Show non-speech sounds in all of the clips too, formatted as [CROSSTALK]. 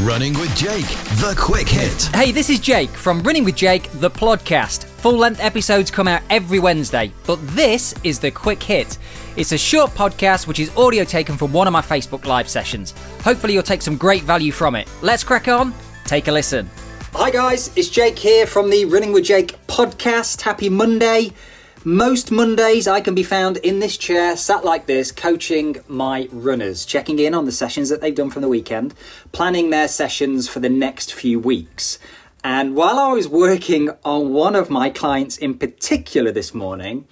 Running with Jake, the quick hit. Hey, this is Jake from Running with Jake, the podcast. Full length episodes come out every Wednesday, but this is the quick hit. It's a short podcast which is audio taken from one of my Facebook live sessions. Hopefully, you'll take some great value from it. Let's crack on, take a listen. Hi, guys, it's Jake here from the Running with Jake podcast. Happy Monday. Most Mondays, I can be found in this chair, sat like this, coaching my runners, checking in on the sessions that they've done from the weekend, planning their sessions for the next few weeks. And while I was working on one of my clients in particular this morning,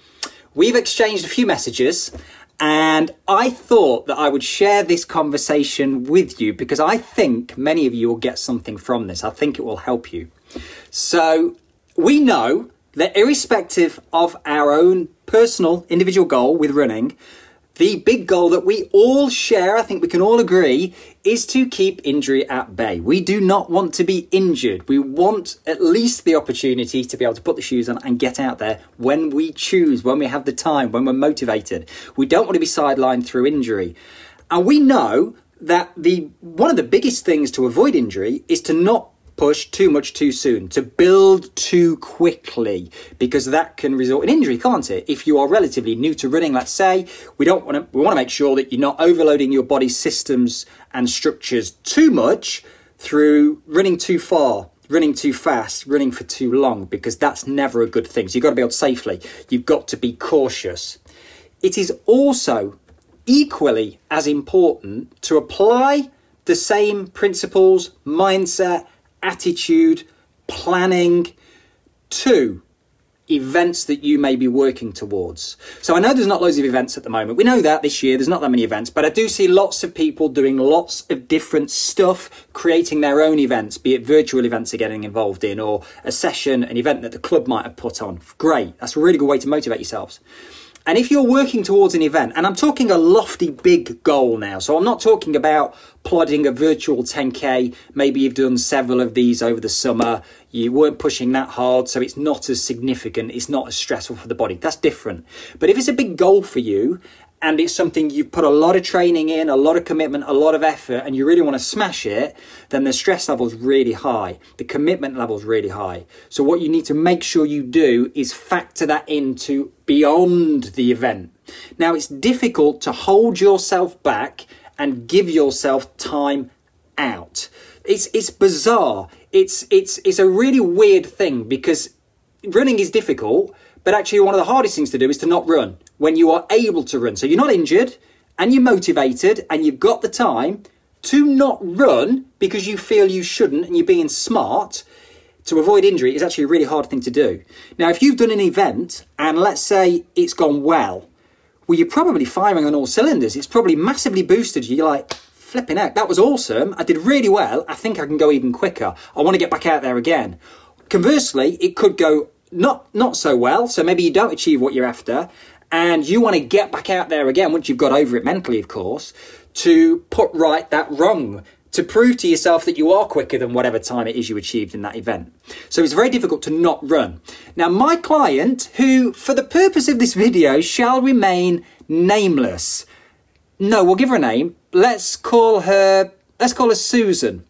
we've exchanged a few messages. And I thought that I would share this conversation with you because I think many of you will get something from this. I think it will help you. So, we know that irrespective of our own personal individual goal with running, the big goal that we all share, I think we can all agree, is to keep injury at bay. We do not want to be injured. We want at least the opportunity to be able to put the shoes on and get out there when we choose, when we have the time, when we're motivated. We don't want to be sidelined through injury. And we know that the one of the biggest things to avoid injury is to not push too much too soon, to build too quickly, because that can result in injury, can't it? If you are relatively new to running, let's say, we don't want to we want to make sure that you're not overloading your body's systems and structures too much through running too far. Running too fast, running for too long, because that's never a good thing. So you've got to able safely. You've got to be cautious. It is also equally as important to apply the same principles, mindset, attitude, planning to events that you may be working towards. So I know there's not loads of events at the moment. We know that this year there's not that many events, but I do see lots of people doing lots of different stuff, creating their own events, be it virtual events they're getting involved in or a session, an event that the club might have put on. Great. That's a really good way to motivate yourselves. And if you're working towards an event, and I'm talking a lofty big goal now, so I'm not talking about plodding a virtual 10k, maybe you've done several of these over the summer, you weren't pushing that hard, so it's not as significant, it's not as stressful for the body. That's different. But if it's a big goal for you, and it's something you've put a lot of training in, a lot of commitment, a lot of effort, and you really want to smash it, then the stress level is really high. The commitment level is really high. So, what you need to make sure you do is factor that into beyond the event. Now, it's difficult to hold yourself back and give yourself time out. It's, it's bizarre. It's, it's, it's a really weird thing because running is difficult, but actually, one of the hardest things to do is to not run when you are able to run. So you're not injured and you're motivated and you've got the time to not run because you feel you shouldn't and you're being smart to avoid injury is actually a really hard thing to do. Now, if you've done an event and let's say it's gone well, well, you're probably firing on all cylinders. It's probably massively boosted you. You're like, flipping out, that was awesome. I did really well. I think I can go even quicker. I want to get back out there again. Conversely, it could go not not so well. So maybe you don't achieve what you're after, and you want to get back out there again once you've got over it mentally, of course, to put right that wrong. To prove to yourself that you are quicker than whatever time it is you achieved in that event. So it's very difficult to not run. Now, my client, who for the purpose of this video shall remain nameless, no, we'll give her a name. Let's call her, let's call her Susan.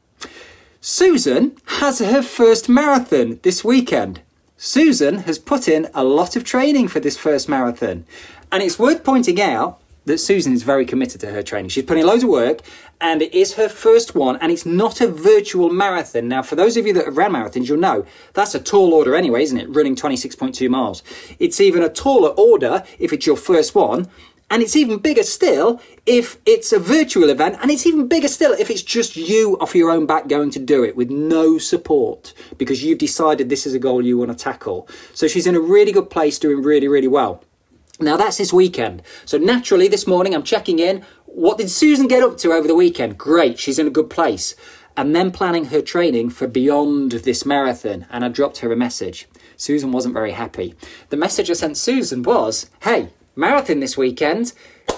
Susan has her first marathon this weekend. Susan has put in a lot of training for this first marathon. And it's worth pointing out that Susan is very committed to her training. She's putting in loads of work and it is her first one and it's not a virtual marathon. Now, for those of you that have ran marathons, you'll know that's a tall order anyway, isn't it? Running 26.2 miles. It's even a taller order if it's your first one and it's even bigger still if it's a virtual event, and it's even bigger still if it's just you off your own back going to do it with no support because you've decided this is a goal you want to tackle. So she's in a really good place, doing really, really well. Now that's this weekend. So naturally, this morning I'm checking in. What did Susan get up to over the weekend? Great, she's in a good place. And then planning her training for beyond this marathon. And I dropped her a message. Susan wasn't very happy. The message I sent Susan was, hey, marathon this weekend.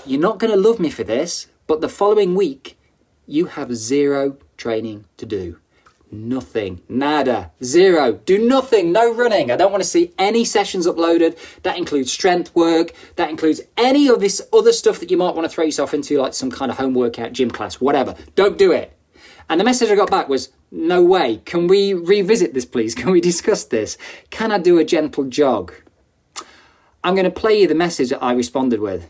You're not going to love me for this, but the following week, you have zero training to do. Nothing. Nada. Zero. Do nothing. No running. I don't want to see any sessions uploaded. That includes strength work. That includes any of this other stuff that you might want to throw yourself into, like some kind of home workout, gym class, whatever. Don't do it. And the message I got back was, no way. Can we revisit this, please? Can we discuss this? Can I do a gentle jog? I'm going to play you the message that I responded with.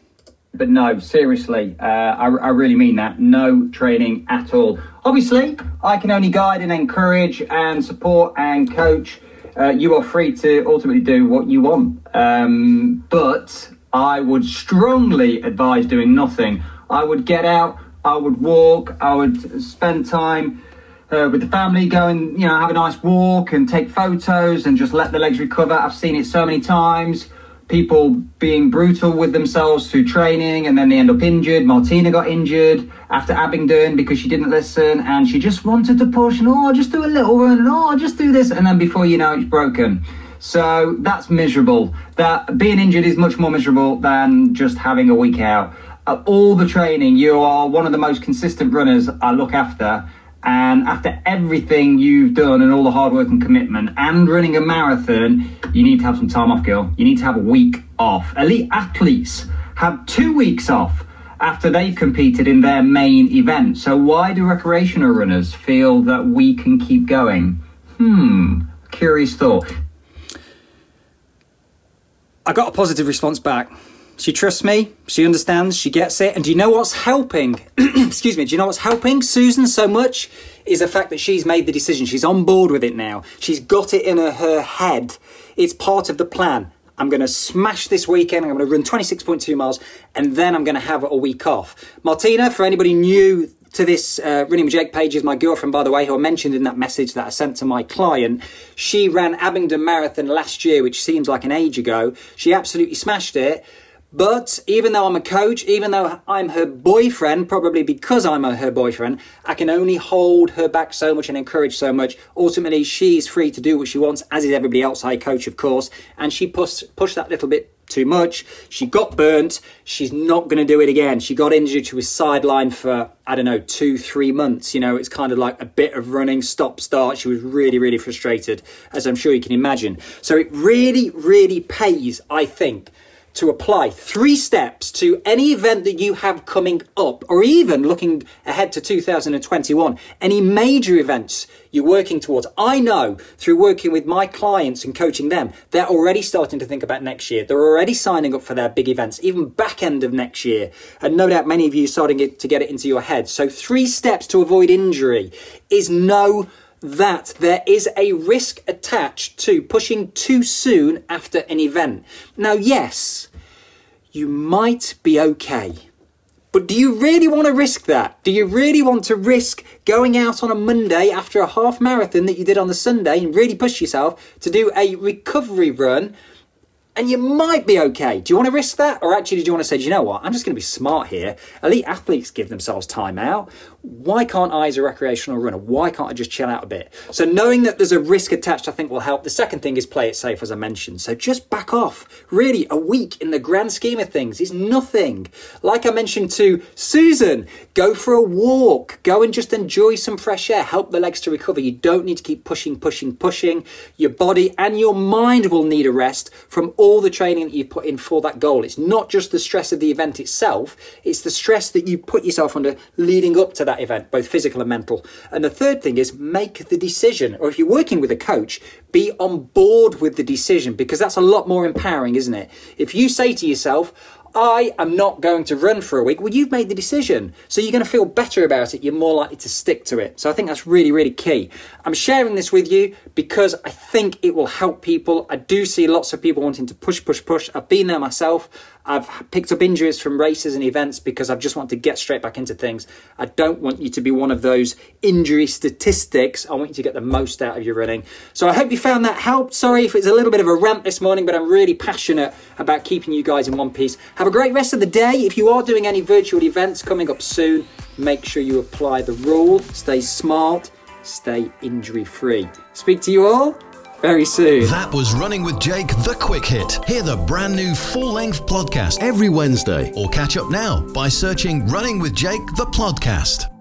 But no, seriously, uh, I, I really mean that. No training at all. Obviously, I can only guide and encourage and support and coach. Uh, you are free to ultimately do what you want. Um, but I would strongly advise doing nothing. I would get out, I would walk, I would spend time uh, with the family, go and you know have a nice walk and take photos and just let the legs recover. I've seen it so many times. People being brutal with themselves through training and then they end up injured. Martina got injured after Abingdon because she didn't listen and she just wanted to push and oh, just do a little run and oh, I just do this and then before you know it's broken. So that's miserable. That being injured is much more miserable than just having a week out. Uh, all the training, you are one of the most consistent runners I look after. And after everything you've done and all the hard work and commitment and running a marathon, you need to have some time off, girl. You need to have a week off. Elite athletes have two weeks off after they've competed in their main event. So why do recreational runners feel that we can keep going? Hmm, curious thought. I got a positive response back. She trusts me, she understands, she gets it. And do you know what's helping? [CLEARS THROAT] Excuse me, do you know what's helping Susan so much? Is the fact that she's made the decision. She's on board with it now. She's got it in her, her head. It's part of the plan. I'm going to smash this weekend. I'm going to run 26.2 miles and then I'm going to have a week off. Martina, for anybody new to this uh, Running with Jake page is my girlfriend, by the way, who I mentioned in that message that I sent to my client. She ran Abingdon Marathon last year, which seems like an age ago. She absolutely smashed it. But even though I'm a coach, even though I'm her boyfriend, probably because I'm her boyfriend, I can only hold her back so much and encourage so much. Ultimately, she's free to do what she wants, as is everybody else I coach, of course. And she pushed, pushed that little bit too much. She got burnt. She's not going to do it again. She got injured. She was sidelined for, I don't know, two, three months. You know, it's kind of like a bit of running, stop, start. She was really, really frustrated, as I'm sure you can imagine. So it really, really pays, I think, to apply three steps to any event that you have coming up, or even looking ahead to 2021, any major events you're working towards. I know through working with my clients and coaching them, they're already starting to think about next year. They're already signing up for their big events, even back end of next year. And no doubt many of you starting to get it into your head. So, three steps to avoid injury is no that there is a risk attached to pushing too soon after an event. Now, yes, you might be okay. But do you really want to risk that? Do you really want to risk going out on a Monday after a half marathon that you did on the Sunday and really push yourself to do a recovery run and you might be okay. Do you want to risk that? Or actually, do you want to say, do you know what? I'm just going to be smart here. Elite athletes give themselves time out. Why can't I, as a recreational runner, why can't I just chill out a bit? So, knowing that there's a risk attached, I think will help. The second thing is play it safe, as I mentioned. So, just back off. Really, a week in the grand scheme of things is nothing. Like I mentioned to Susan, go for a walk. Go and just enjoy some fresh air. Help the legs to recover. You don't need to keep pushing, pushing, pushing. Your body and your mind will need a rest from all the training that you've put in for that goal. It's not just the stress of the event itself, it's the stress that you put yourself under leading up to that event, both physical and mental. And the third thing is make the decision, or if you're working with a coach, be on board with the decision because that's a lot more empowering, isn't it? If you say to yourself, I am not going to run for a week. Well, you've made the decision. So you're going to feel better about it. You're more likely to stick to it. So I think that's really, really key. I'm sharing this with you because I think it will help people. I do see lots of people wanting to push, push, push. I've been there myself. I've picked up injuries from races and events because I've just wanted to get straight back into things. I don't want you to be one of those injury statistics. I want you to get the most out of your running. So I hope you found that helped. Sorry if it's a little bit of a rant this morning, but I'm really passionate about keeping you guys in one piece. Have a great rest of the day. If you are doing any virtual events coming up soon, make sure you apply the rule. Stay smart, stay injury free. Speak to you all very soon. That was Running with Jake, the quick hit. Hear the brand new full length podcast every Wednesday, or catch up now by searching Running with Jake, the podcast.